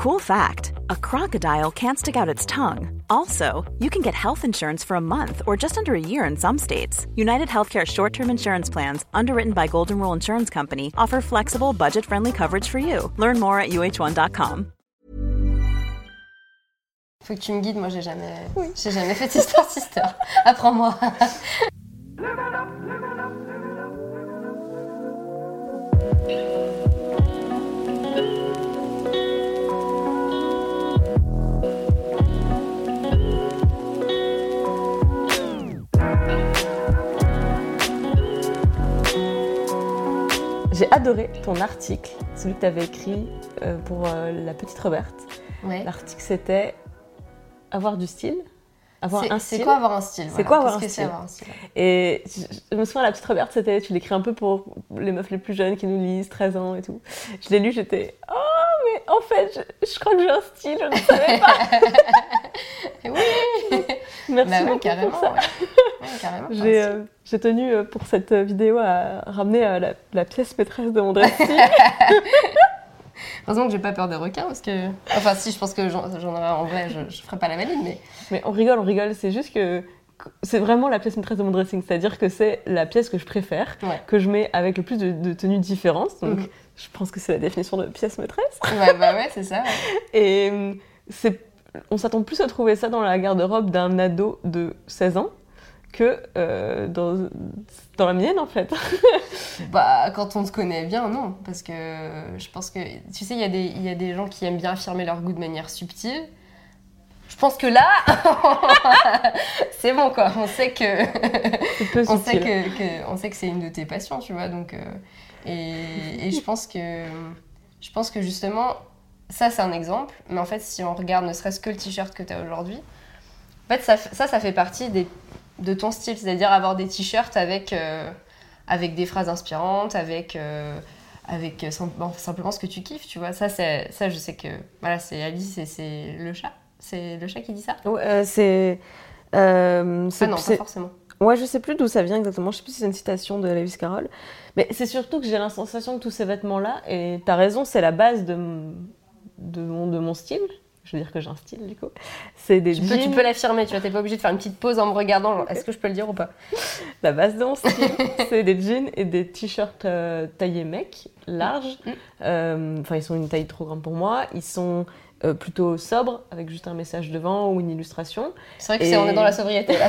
Cool fact a crocodile can't stick out its tongue. Also, you can get health insurance for a month or just under a year in some states. United Healthcare short term insurance plans, underwritten by Golden Rule Insurance Company, offer flexible, budget friendly coverage for you. Learn more at uh1.com. Faut que tu me guides, moi j'ai jamais, j'ai jamais fait Sister Sister. Apprends-moi. J'ai adoré ton article, celui que tu avais écrit euh, pour euh, la petite Roberte. Ouais. L'article c'était avoir du style. Avoir C'est- un C'est style. quoi avoir un style C'est voilà. quoi avoir un que c'est style avoir un style Et je, je me souviens, la petite Roberte, c'était, tu l'écris un peu pour les meufs les plus jeunes qui nous lisent, 13 ans et tout. Je l'ai lu, j'étais, oh, mais en fait, je, je crois que j'ai un style, je ne savais pas. Oui. Merci Bah ouais, beaucoup carrément. pour ça. ouais. Ouais, J'ai, euh, j'ai tenu euh, pour cette euh, vidéo à ramener euh, la, la pièce maîtresse de mon dressing. Heureusement que j'ai pas peur des requins parce que. Enfin, si, je pense que j'en aurais en vrai, je, je ferais pas la maline, mais. Mais on rigole, on rigole, c'est juste que c'est vraiment la pièce maîtresse de mon dressing, c'est-à-dire que c'est la pièce que je préfère, Ouais. que je mets avec le plus de, de tenues différentes. Donc Mhm. je pense que c'est la définition de pièce maîtresse. Ouais, bah ouais, c'est ça. ouais. Et euh, c'est, on s'attend plus à trouver ça dans la garde-robe d'un ado de 16 ans que euh, dans, dans la mienne en fait. Bah, quand on te connaît bien, non. Parce que je pense que. Tu sais, il y, y a des gens qui aiment bien affirmer leur goût de manière subtile. Je pense que là, c'est bon quoi. On sait que. On sait que, que- on sait que c'est une de tes passions, tu vois. Donc, euh, et, et je pense que je pense que justement, ça c'est un exemple. Mais en fait, si on regarde ne serait-ce que le t-shirt que tu as aujourd'hui, en fait, ça, ça, ça fait partie des, de ton style, c'est-à-dire avoir des t-shirts avec euh, avec des phrases inspirantes, avec euh, avec bon, simplement ce que tu kiffes, tu vois. Ça, ça, je sais que voilà, c'est Alice et c'est le chat. C'est le chat qui dit ça. Ouais, euh, c'est. euh, c'est- Ah non, pas c'est- forcément. Ouais, je sais plus d'où ça vient exactement. Je sais plus si c'est une citation de Lewis Carroll. Mais c'est surtout que j'ai la sensation que tous ces vêtements-là, et t'as raison, c'est la base de, mon, de mon style. Je veux dire que j'ai un style du coup. C'est des Tu peux, tu peux l'affirmer, tu vois, t'es pas obligé de faire une petite pause en me regardant, est-ce que je peux le dire ou pas La base de mon style, c'est des jeans et des t-shirts euh, taillés mec, larges. Mm. Euh, Enfin, ils sont une taille trop grande pour moi. Ils sont euh, plutôt sobres, avec juste un message devant ou une illustration. C'est vrai que Et- c'est on est dans la sobriété là.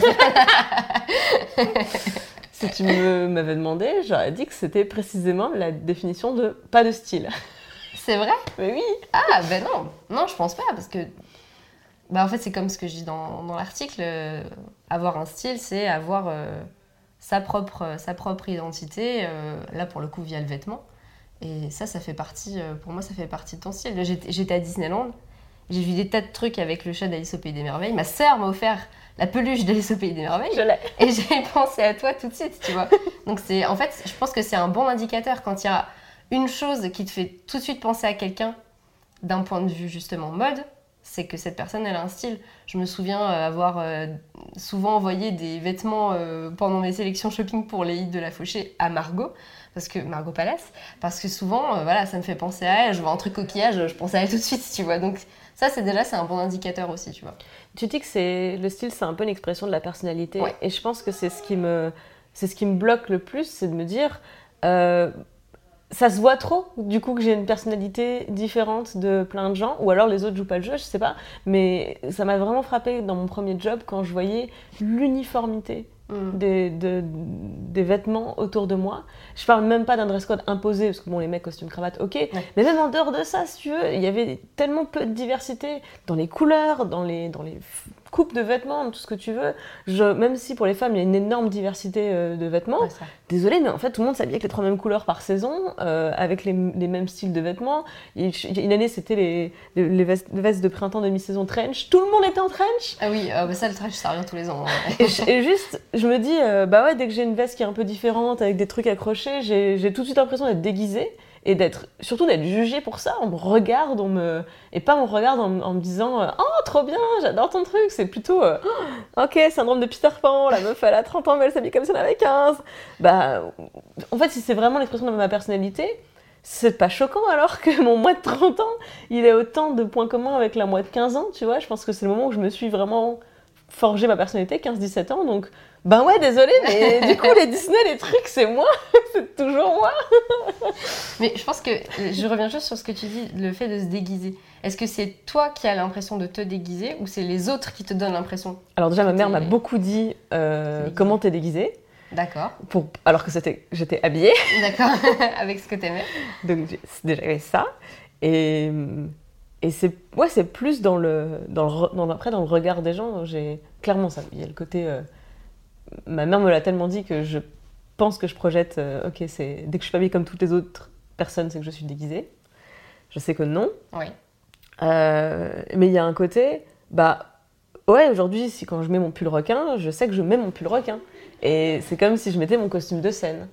Si tu m'avais demandé, j'aurais dit que c'était précisément la définition de pas de style. c'est vrai? Mais oui, Ah ben non, non je pense pas parce que bah en fait c'est comme ce que je dis dans, dans l'article, euh, avoir un style c'est avoir euh, sa propre sa propre identité, là pour le coup via le vêtement. Et ça ça fait partie, euh, pour moi ça fait partie de ton style. J'étais à Disneyland, j'ai vu des tas de trucs avec le chat d'Alice au Pays des Merveilles. Ma sœur m'a offert la peluche d'Alice au Pays des Merveilles. je l'ai. Et j'ai pensé à toi tout de suite, tu vois. Donc c'est, en fait, je pense que c'est un bon indicateur quand il y a une chose qui te fait tout de suite penser à quelqu'un d'un point de vue justement mode, c'est que cette personne elle a un style. Je me souviens euh, avoir euh, souvent envoyé des vêtements pendant mes sélections shopping pour les hits de la Fauchée à Margot, parce que Margot Palace, parce que souvent euh, voilà ça me fait penser à elle. Je vois un truc coquillage, je pense à elle tout de suite, tu vois. Donc ça c'est déjà c'est un bon indicateur aussi, tu vois. Tu dis que c'est le style, c'est un peu une expression de la personnalité, Ouais. et je pense que c'est ce qui me, c'est ce qui me bloque le plus, c'est de me dire, euh, ça se voit trop, du coup que j'ai une personnalité différente de plein de gens, ou alors les autres jouent pas le jeu, je sais pas, mais ça m'a vraiment frappé dans mon premier job quand je voyais l'uniformité Mm. des, de- des vêtements autour de moi. Je parle même pas d'un dress code imposé, parce que bon, les mecs, costume, cravate, ok. Mais même en dehors de ça, si tu veux, il y avait tellement peu de diversité dans les couleurs, dans les, dans les coupes de vêtements, tout ce que tu veux. Je, même si pour les femmes, il y a une énorme diversité euh, de vêtements. Ouais. Désolée, mais en fait, tout le monde s'habille avec les trois mêmes couleurs par saison, euh, avec les, les mêmes styles de vêtements. Il- une année, c'était les, les, vestes, les vestes de printemps demi-saison trench. Tout le monde était en trench. Ah oui, euh, bah ça le trash ça revient tous les ans. hein. Et, je- et juste, je me dis, euh, bah ouais, dès que j'ai une veste qui est un peu différente, avec des trucs accrochés, j'ai tout de suite l'impression d'être déguisée et d'être, surtout d'être jugée pour ça. On me regarde, on me, et pas on me regarde en, me disant, euh, oh trop bien, j'adore ton truc. C'est plutôt, euh, Oh, ok, syndrome de Peter Pan, la meuf elle a 30 ans mais elle s'habille comme si elle avait 15. Bah, en fait, si c'est vraiment l'expression de ma personnalité, c'est pas choquant alors que mon mois de 30 ans, il ait autant de points communs avec la moi de 15 ans, tu vois. Je pense que c'est le moment où je me suis vraiment forgé ma personnalité, 15-17 ans. Donc, ben ouais, désolé, mais du coup, les Disney, les trucs, c'est moi. c'est toujours moi. mais je pense que je reviens juste sur ce que tu dis, le fait de se déguiser. Est-ce que c'est toi qui as l'impression de te déguiser ou c'est les autres qui te donnent l'impression Alors, déjà, ma mère m'a beaucoup dit euh, comment t'es déguisée. D'accord. Pour, alors que j'étais habillée. D'accord, avec ce que t'aimais. Donc déjà ça. Et, et c'est, ouais, c'est plus dans le, dans, le, dans, après, dans le regard des gens, j'ai clairement ça. Il y a le côté... Euh, ma mère me l'a tellement dit que je pense que je projette, euh, ok, c'est, dès que je suis pas habillée comme toutes les autres personnes, c'est que je suis déguisée. Je sais que non. Oui. Euh, mais il y a un côté, bah, ouais, aujourd'hui, si quand je mets mon pull requin, je sais que je mets mon pull requin. Et c'est comme si je mettais mon costume de scène.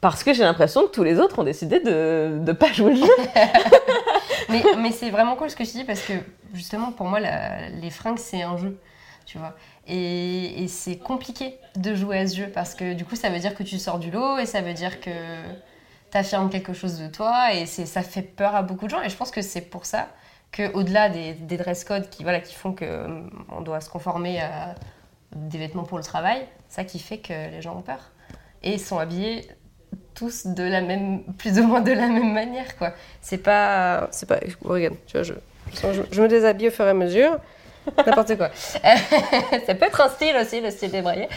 Parce que j'ai l'impression que tous les autres ont décidé de ne pas jouer le jeu. mais, c'est vraiment cool ce que je dis parce que justement pour moi les fringues c'est un jeu, tu vois. Et, c'est compliqué de jouer à ce jeu parce que du coup ça veut dire que tu sors du lot et ça veut dire que tu affirmes quelque chose de toi et ça fait peur à beaucoup de gens. Et je pense que c'est pour ça qu'au-delà des, des dress codes qui, qui font qu'on doit se conformer à des vêtements pour le travail, ça qui fait que les gens ont peur. Et sont habillés tous de la même, plus ou moins de la même manière, quoi. C'est pas, c'est pas, regarde, tu vois, je, je, me déshabille au fur et à mesure, n'importe quoi. ça peut être un style aussi, le style débraillé.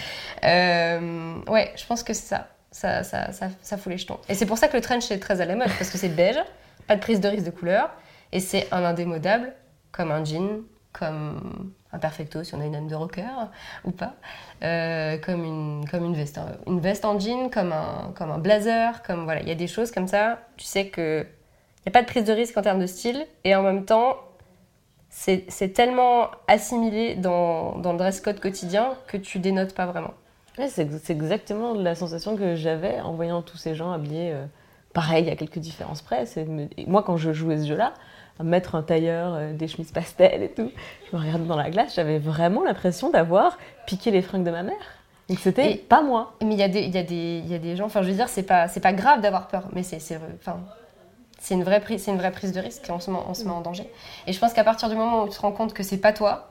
Euh, ouais, je pense que. Ça, ça, ça, ça fout les jetons. Et c'est pour ça que le trench est très à la mode, parce que c'est beige, pas de prise de risque de couleur, et c'est un indémodable, comme un jean, comme un perfecto si on a une âme de rocker ou pas, euh, comme, une, comme une, veste, une veste en jean, comme un, comme un blazer, comme voilà, il y a des choses comme ça, tu sais que il n'y a pas de prise de risque en termes de style, et en même temps, c'est tellement assimilé dans, dans, le dress code quotidien que tu dénotes pas vraiment. c'est exactement la sensation que j'avais en voyant tous ces gens habillés. Euh, pareil, a quelques différences près. Moi, quand je jouais ce jeu-là, mettre un tailleur, euh, des chemises pastel et tout. Je me regardais dans la glace, j'avais vraiment l'impression d'avoir piqué les fringues de ma mère. Donc c'était pas moi. Mais il y, a des, y, a des, y a des gens, enfin je veux dire, c'est pas, pas grave d'avoir peur, mais c'est enfin, une, vraie prise, une vraie prise de risque, on se, met, on se met en danger. Et je pense qu'à partir du moment où tu te rends compte que c'est pas toi,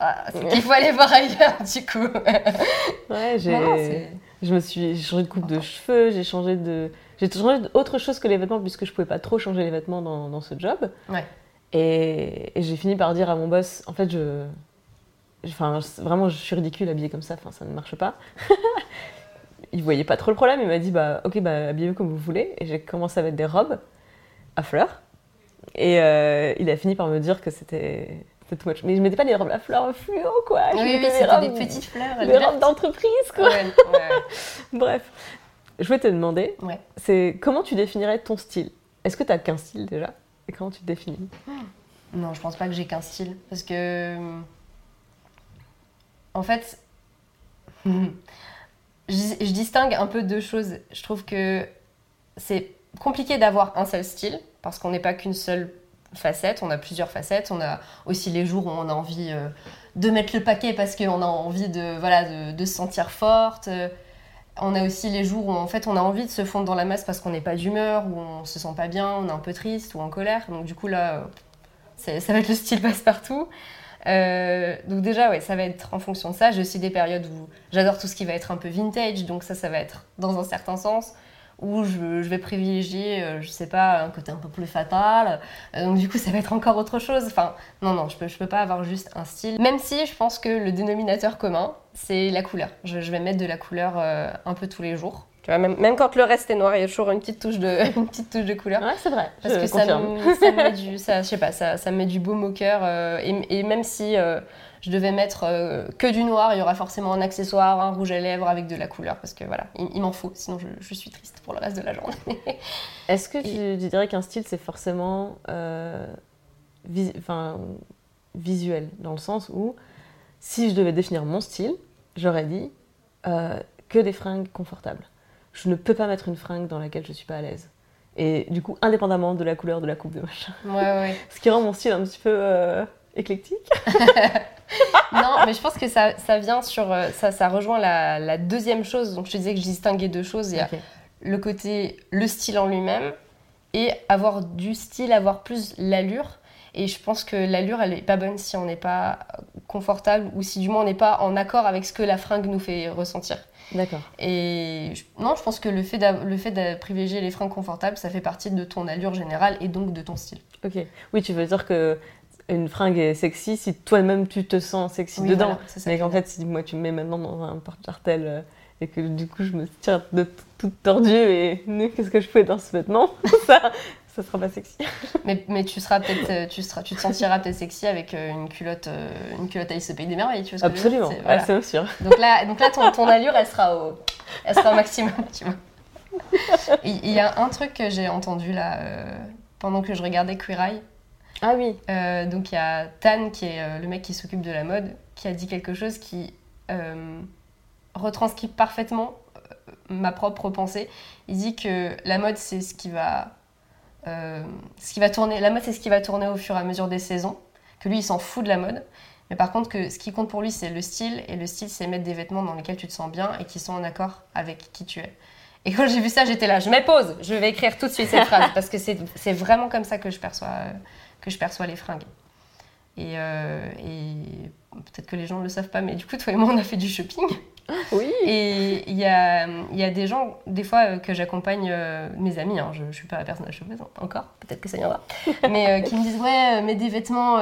ah, c'est qu'il faut aller voir ailleurs du coup. ouais, j'ai. Je me suis changé de coupe de cheveux, j'ai changé de j'ai changé autre chose que les vêtements puisque je pouvais pas trop changer les vêtements dans, dans ce job. Ouais. Et, j'ai fini par dire à mon boss, en fait, je, enfin, vraiment, je suis ridicule habillée comme ça, enfin, ça ne marche pas. il voyait pas trop le problème, il m'a dit, bah, ok, bah, habillez-vous comme vous voulez. Et j'ai commencé à mettre des robes à fleurs. Et euh, il a fini par me dire que c'était too much. Mais je mettais pas des robes à fleurs fluo, quoi. Je oui, oui, c'était des petites fleurs. Des robes d'entreprise, quoi. Ouais, ouais. Bref. Je voulais te demander, c'est comment tu définirais ton style? Est-ce que tu as qu'un style déjà? Et comment tu te définis? Non, je pense pas que j'ai qu'un style. Parce que. En fait. je, je distingue un peu deux choses. Je trouve que c'est compliqué d'avoir un seul style, parce qu'on n'est pas qu'une seule facette, on a plusieurs facettes. On a aussi les jours où on a envie euh, de mettre le paquet parce qu'on a envie de, voilà, de, se sentir forte. On a aussi les jours où en fait on a envie de se fondre dans la masse parce qu'on n'est pas d'humeur, ou on se sent pas bien, on est un peu triste ou en colère. Donc du coup là, ça va être le style passe-partout. Euh, donc déjà, ouais, ça va être en fonction de ça. J'ai aussi des périodes où j'adore tout ce qui va être un peu vintage, donc ça, ça va être dans un certain sens où je, vais privilégier, euh, je sais pas, un côté un peu plus fatal. Euh, donc du coup, ça va être encore autre chose. Enfin, non, non, je peux, je peux pas avoir juste un style. Même si je pense que le dénominateur commun, c'est la couleur. Je, vais mettre de la couleur euh, un peu tous les jours. Tu vois, même, même, quand le reste est noir, il y a toujours une petite touche de, une petite touche de couleur. Ouais, c'est vrai. Parce que ça me, ça met du, ça, je sais pas, ça, ça me met du baume au cœur. Et, et, même si je devais mettre euh, que du noir, il y aura forcément un accessoire, un rouge à lèvres avec de la couleur, parce que voilà, il, m'en faut, sinon je, suis triste pour le reste de la journée. Est-ce que tu, dirais qu'un style, c'est forcément euh, visuel, dans le sens où, si je devais définir mon style, j'aurais dit euh, que des fringues confortables. Je ne peux pas mettre une fringue dans laquelle je ne suis pas à l'aise. Et du coup, indépendamment de la couleur de la coupe de machin. Ouais, ouais. Ce qui rend mon style un petit peu éclectique. non, mais je pense que ça, ça vient sur. Euh, ça, ça rejoint la, la, deuxième chose. Donc, je te disais que je distinguais deux choses. Il y a le côté, le style en lui-même, et avoir du style, avoir plus l'allure. Et je pense que l'allure, elle est pas bonne si on n'est pas confortable ou si du moins on n'est pas en accord avec ce que la fringue nous fait ressentir. D'accord. Et je- non, je pense que le fait, le fait de privilégier les fringues confortables, ça fait partie de ton allure générale et donc de ton style. Ok. Oui, tu veux dire que une fringue est sexy si toi-même tu te sens sexy Oui, dedans. voilà, Mais qu'en fait, si moi tu me mets maintenant dans un porte-jartel euh, et que du coup je me tire de toute tordue et qu'est-ce que je fais dans ce vêtement? Ça, ça sera pas sexy. Mais, mais tu seras peut-être, euh, tu seras, tu te sentiras peut-être sexy avec euh, une culotte, une culotte Alice au pays des merveilles, tu vois ce Absolument. C'est- voilà. Ah, sûr. Donc là, donc là ton, ton allure, elle sera au, elle sera au maximum, tu vois. Il il y a un truc que j'ai entendu là euh, pendant que je regardais Queer Eye. Ah oui. Euh, donc il y a Tan, qui est euh, le mec qui s'occupe de la mode, qui a dit quelque chose qui euh, retranscrit parfaitement ma propre pensée. Il dit que la mode c'est ce qui va, ce qui va tourner. La mode c'est ce qui va tourner au fur et à mesure des saisons. Que lui il s'en fout de la mode. Mais par contre que ce qui compte pour lui c'est le style et le style c'est mettre des vêtements dans lesquels tu te sens bien et qui sont en accord avec qui tu es. Et quand j'ai vu ça, j'étais là, je mets-pause, je vais écrire tout de suite cette phrase parce que c'est vraiment comme ça que je perçois, que je perçois les fringues. Et, euh, et peut-être que les gens ne le savent pas, mais du coup, toi et moi, on a fait du shopping. Oui. Et il y a, y a des gens, des fois, euh, que j'accompagne, euh, mes amis, hein, je ne suis pas la personne à cheveux encore, peut-être que ça viendra, mais euh, qui me disent Ouais, mets des vêtements,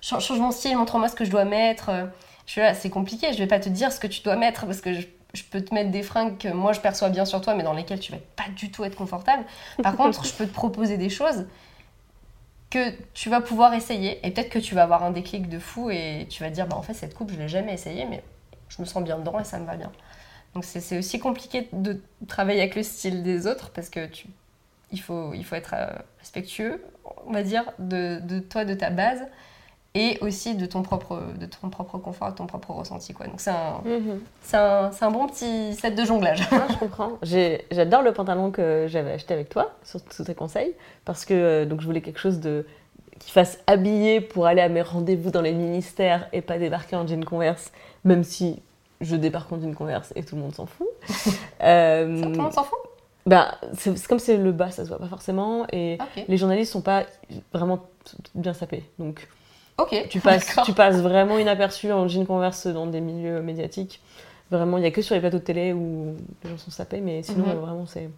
change, change mon style, montre-moi ce que je dois mettre. Je suis là, c'est compliqué, je vais pas te dire ce que tu dois mettre parce que je, je peux te mettre des fringues que moi je perçois bien sur toi, mais dans lesquelles tu vas pas du tout être confortable. Par contre, je peux te proposer des choses que tu vas pouvoir essayer et peut-être que tu vas avoir un déclic de fou et tu vas te dire bah en fait cette coupe je l'ai jamais essayée mais je me sens bien dedans et ça me va bien. Donc c'est aussi compliqué de travailler avec le style des autres parce que tu, il, faut, il faut être euh, respectueux, on va dire, de, de toi, de ta base et aussi de ton propre, de ton propre confort, de ton propre ressenti. Quoi. Donc c'est un, Mhm. c'est un, un bon petit set de jonglage. Ah, je comprends. J'adore le pantalon que j'avais acheté avec toi, sur- sous tes conseils, parce que euh, donc je voulais quelque chose de qui fasse habiller pour aller à mes rendez-vous dans les ministères et pas débarquer en jean converse, même si je débarque en jean converse et tout le monde s'en fout. Euh, tout le monde s'en fout? bah, c'est comme c'est le bas, ça se voit pas forcément, et les journalistes sont pas vraiment bien sapés. Donc Ok. tu passes, tu passes vraiment inaperçu en jean converse dans des milieux médiatiques. Vraiment, il n'y a que sur les plateaux de télé où les gens sont sapés, mais sinon, Mhm. vraiment, c'est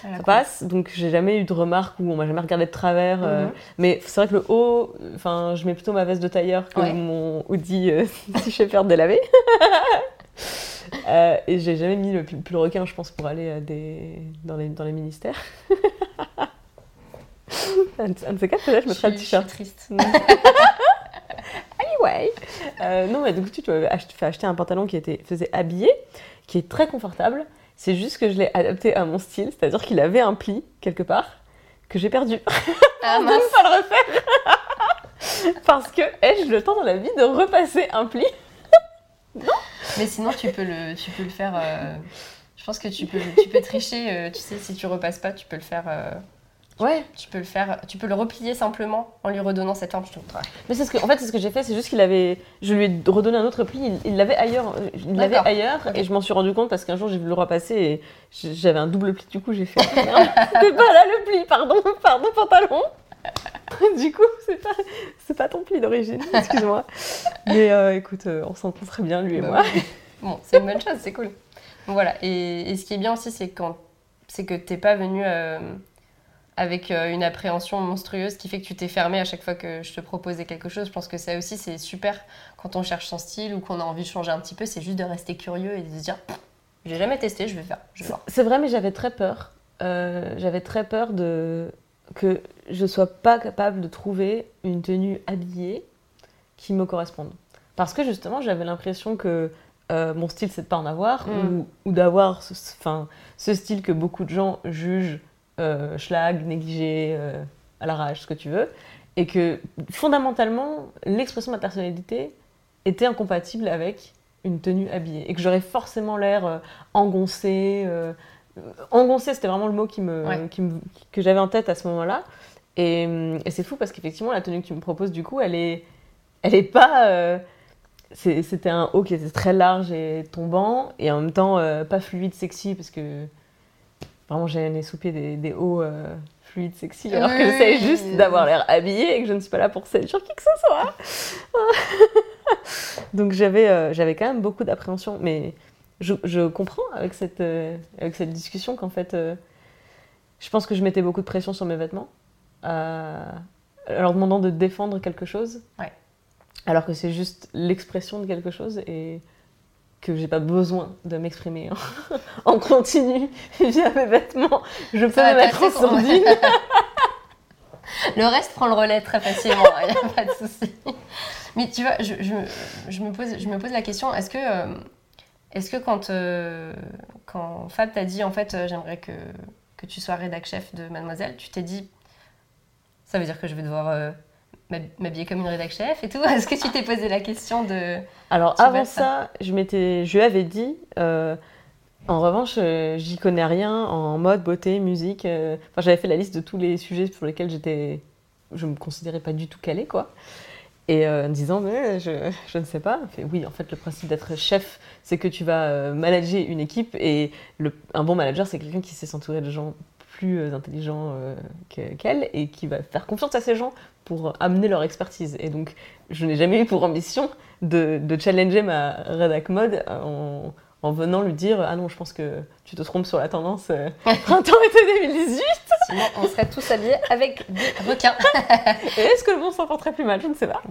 ça cool. passe. Donc, j'ai jamais eu de remarques où on m'a jamais regardé de travers. euh, Mhm. mais c'est vrai que le haut, enfin, je mets plutôt ma veste de tailleur que Ouais. mon hoodie euh, si je faire délaver. Euh, et j'ai jamais mis le pull requin, je pense, pour aller à des... dans, les, dans les ministères. un, de- ces quatre, là, je mettrai le t-shirt. Triste. Anyway. Euh, non, mais du coup, tu m'avais fait acheter un pantalon qui était, faisait habillé, qui est très confortable. C'est juste que je l'ai adapté à mon style, c'est-à-dire qu'il avait un pli quelque part que j'ai perdu. Ah ne pas le refaire. Parce que ai-je le temps dans la vie de repasser un pli? Mais sinon, tu peux le, tu peux le faire. euh, je pense que tu peux, tu peux tricher. euh, tu sais, si tu repasses pas, tu peux le faire. Ouais. tu peux le faire. Tu peux le replier simplement en lui redonnant cette forme. Je. Mais c'est ce que, en fait, c'est ce que j'ai fait, c'est juste qu'il avait, je lui ai redonné un autre pli, il- l'avait ailleurs, euh, il l'avait ailleurs, et je m'en suis rendu compte parce qu'un jour j'ai voulu le repasser et j'avais un double pli, du coup j'ai fait, c'était pas là le pli, pardon, pardon pantalon. du coup, c'est pas, c'est pas ton pli d'origine, excuse-moi. Mais euh, écoute, euh, on s'entend très bien lui et Bah moi. oui. Bon, c'est une bonne chose, c'est cool. Voilà. Et, et ce qui est bien aussi, c'est quand, c'est que t'es pas venu euh, avec euh, une appréhension monstrueuse qui fait que tu t'es fermé à chaque fois que je te proposais quelque chose. Je pense que ça aussi, c'est super quand on cherche son style ou qu'on a envie de changer un petit peu. C'est juste de rester curieux et de se dire, j'ai jamais testé, je vais faire, je vais voir. C'est vrai, mais j'avais très peur. Euh, j'avais très peur de que je sois pas capable de trouver une tenue habillée qui me corresponde. Parce que justement, j'avais l'impression que euh, mon style, c'est de pas en avoir, Mm. ou, ou d'avoir ce, ce- 'fin, ce style que beaucoup de gens jugent euh, schlag, négligé, euh, à l'arrache, ce que tu veux, et que fondamentalement, l'expression de ma personnalité était incompatible avec une tenue habillée, et que j'aurais forcément l'air euh, engoncé. euh, engoncé, c'était vraiment le mot qui me, Ouais. qui me- que j'avais en tête à ce moment-là. Et, et c'est fou parce qu'effectivement, la tenue que tu me proposes, du coup, elle est, elle est pas. euh, c'était un haut qui était très large et tombant, et en même temps euh, pas fluide, sexy, parce que. Vraiment j'ai un essoupier des, des hauts euh, fluides sexy alors que j'essaie juste d'avoir l'air habillée et que je ne suis pas là pour séduire qui que ce soit. Donc j'avais euh, j'avais quand même beaucoup d'appréhension, mais je, je, comprends avec cette, euh, avec cette discussion qu'en fait, je pense que je mettais beaucoup de pression sur mes vêtements, leur demandant de défendre quelque chose, ouais. alors que c'est juste l'expression de quelque chose et que j'ai pas besoin de m'exprimer en continu via mes vêtements. Je peux me mettre en sourdine. le reste prend le relais très facilement, il n'y a pas de souci. Mais tu vois, je, je, je, me, pose, je me pose la question, est-ce que, euh, est-ce que quand, euh, quand Fab t'a dit, en fait, euh, j'aimerais que, que tu sois rédac chef de Mademoiselle, tu t'es dit, ça veut dire que je vais devoir m'habiller comme une rédac chef et tout Est-ce que tu t'es posé la question de... Alors avant ça, je, m'étais, je lui avais dit, euh, en revanche, euh, j'y connais rien en mode, beauté, musique. Euh, enfin, j'avais fait la liste de tous les sujets pour lesquels j'étais, je me considérais pas du tout calée, quoi. Et en disant, mais je, je, ne sais pas. Fait, oui, en fait, le principe d'être chef, c'est que tu vas manager une équipe et le, un bon manager, c'est quelqu'un qui sait s'entourer de gens plus intelligents qu'elle et qui va faire confiance à ces gens pour amener leur expertise. Et donc, je n'ai jamais eu pour ambition de, de challenger ma rédac mode en, en, venant lui dire Ah non, je pense que tu te trompes sur la tendance euh, printemps-été 2018. Sinon, on serait tous habillés avec des requins. Et est-ce que le monde s'en porterait plus mal? Je ne sais pas.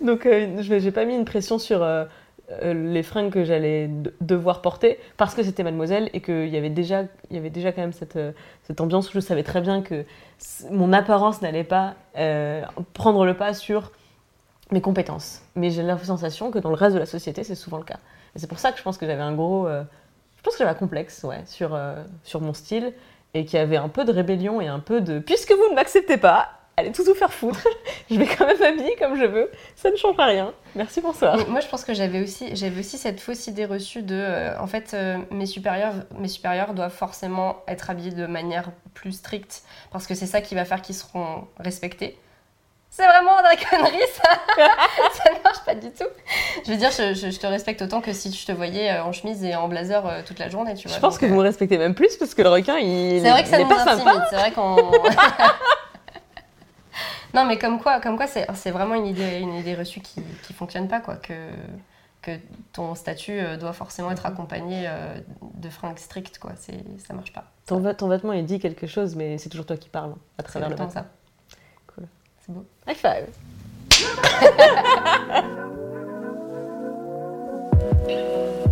donc, euh, je n'ai pas mis une pression sur. Euh, euh, les fringues que j'allais devoir porter parce que c'était mademoiselle et qu'il y avait déjà il y avait déjà quand même cette, euh, cette ambiance où je savais très bien que mon apparence n'allait pas euh, prendre le pas sur mes compétences. Mais j'ai la sensation que dans le reste de la société c'est souvent le cas. Et c'est pour ça que je pense que j'avais un gros je pense que j'avais un complexe ouais sur sur mon style et qu'il y avait un peu de rébellion et un peu de puisque vous ne m'acceptez pas allez tout vous faire foutre. je vais quand même m'habiller comme je veux. Ça ne changera rien. Merci, bonsoir. moi, je pense que j'avais aussi, j'avais aussi cette fausse idée reçue de, euh, en fait, euh, mes, supérieurs, mes supérieurs doivent forcément être habillés de manière plus stricte parce que c'est ça qui va faire qu'ils seront respectés. C'est vraiment de la connerie, ça Ça ne marche pas du tout. Je veux dire, je, te respecte autant que si je te voyais euh, en chemise et en blazer toute la journée, tu vois. Je pense que vous me respectez même plus parce que le requin, il C'est vrai que ça nous pas intimide, c'est vrai qu'on... Non, mais comme quoi, comme quoi c'est vraiment une idée, une idée reçue qui ne fonctionne pas, quoi. Que, que ton statut euh, doit forcément être accompagné euh, de fringues strictes, quoi. Ça marche pas. Ton, ton, vêtement, il dit quelque chose, mais c'est toujours toi qui parles à travers le vêtement. ça. Cool. C'est beau. High five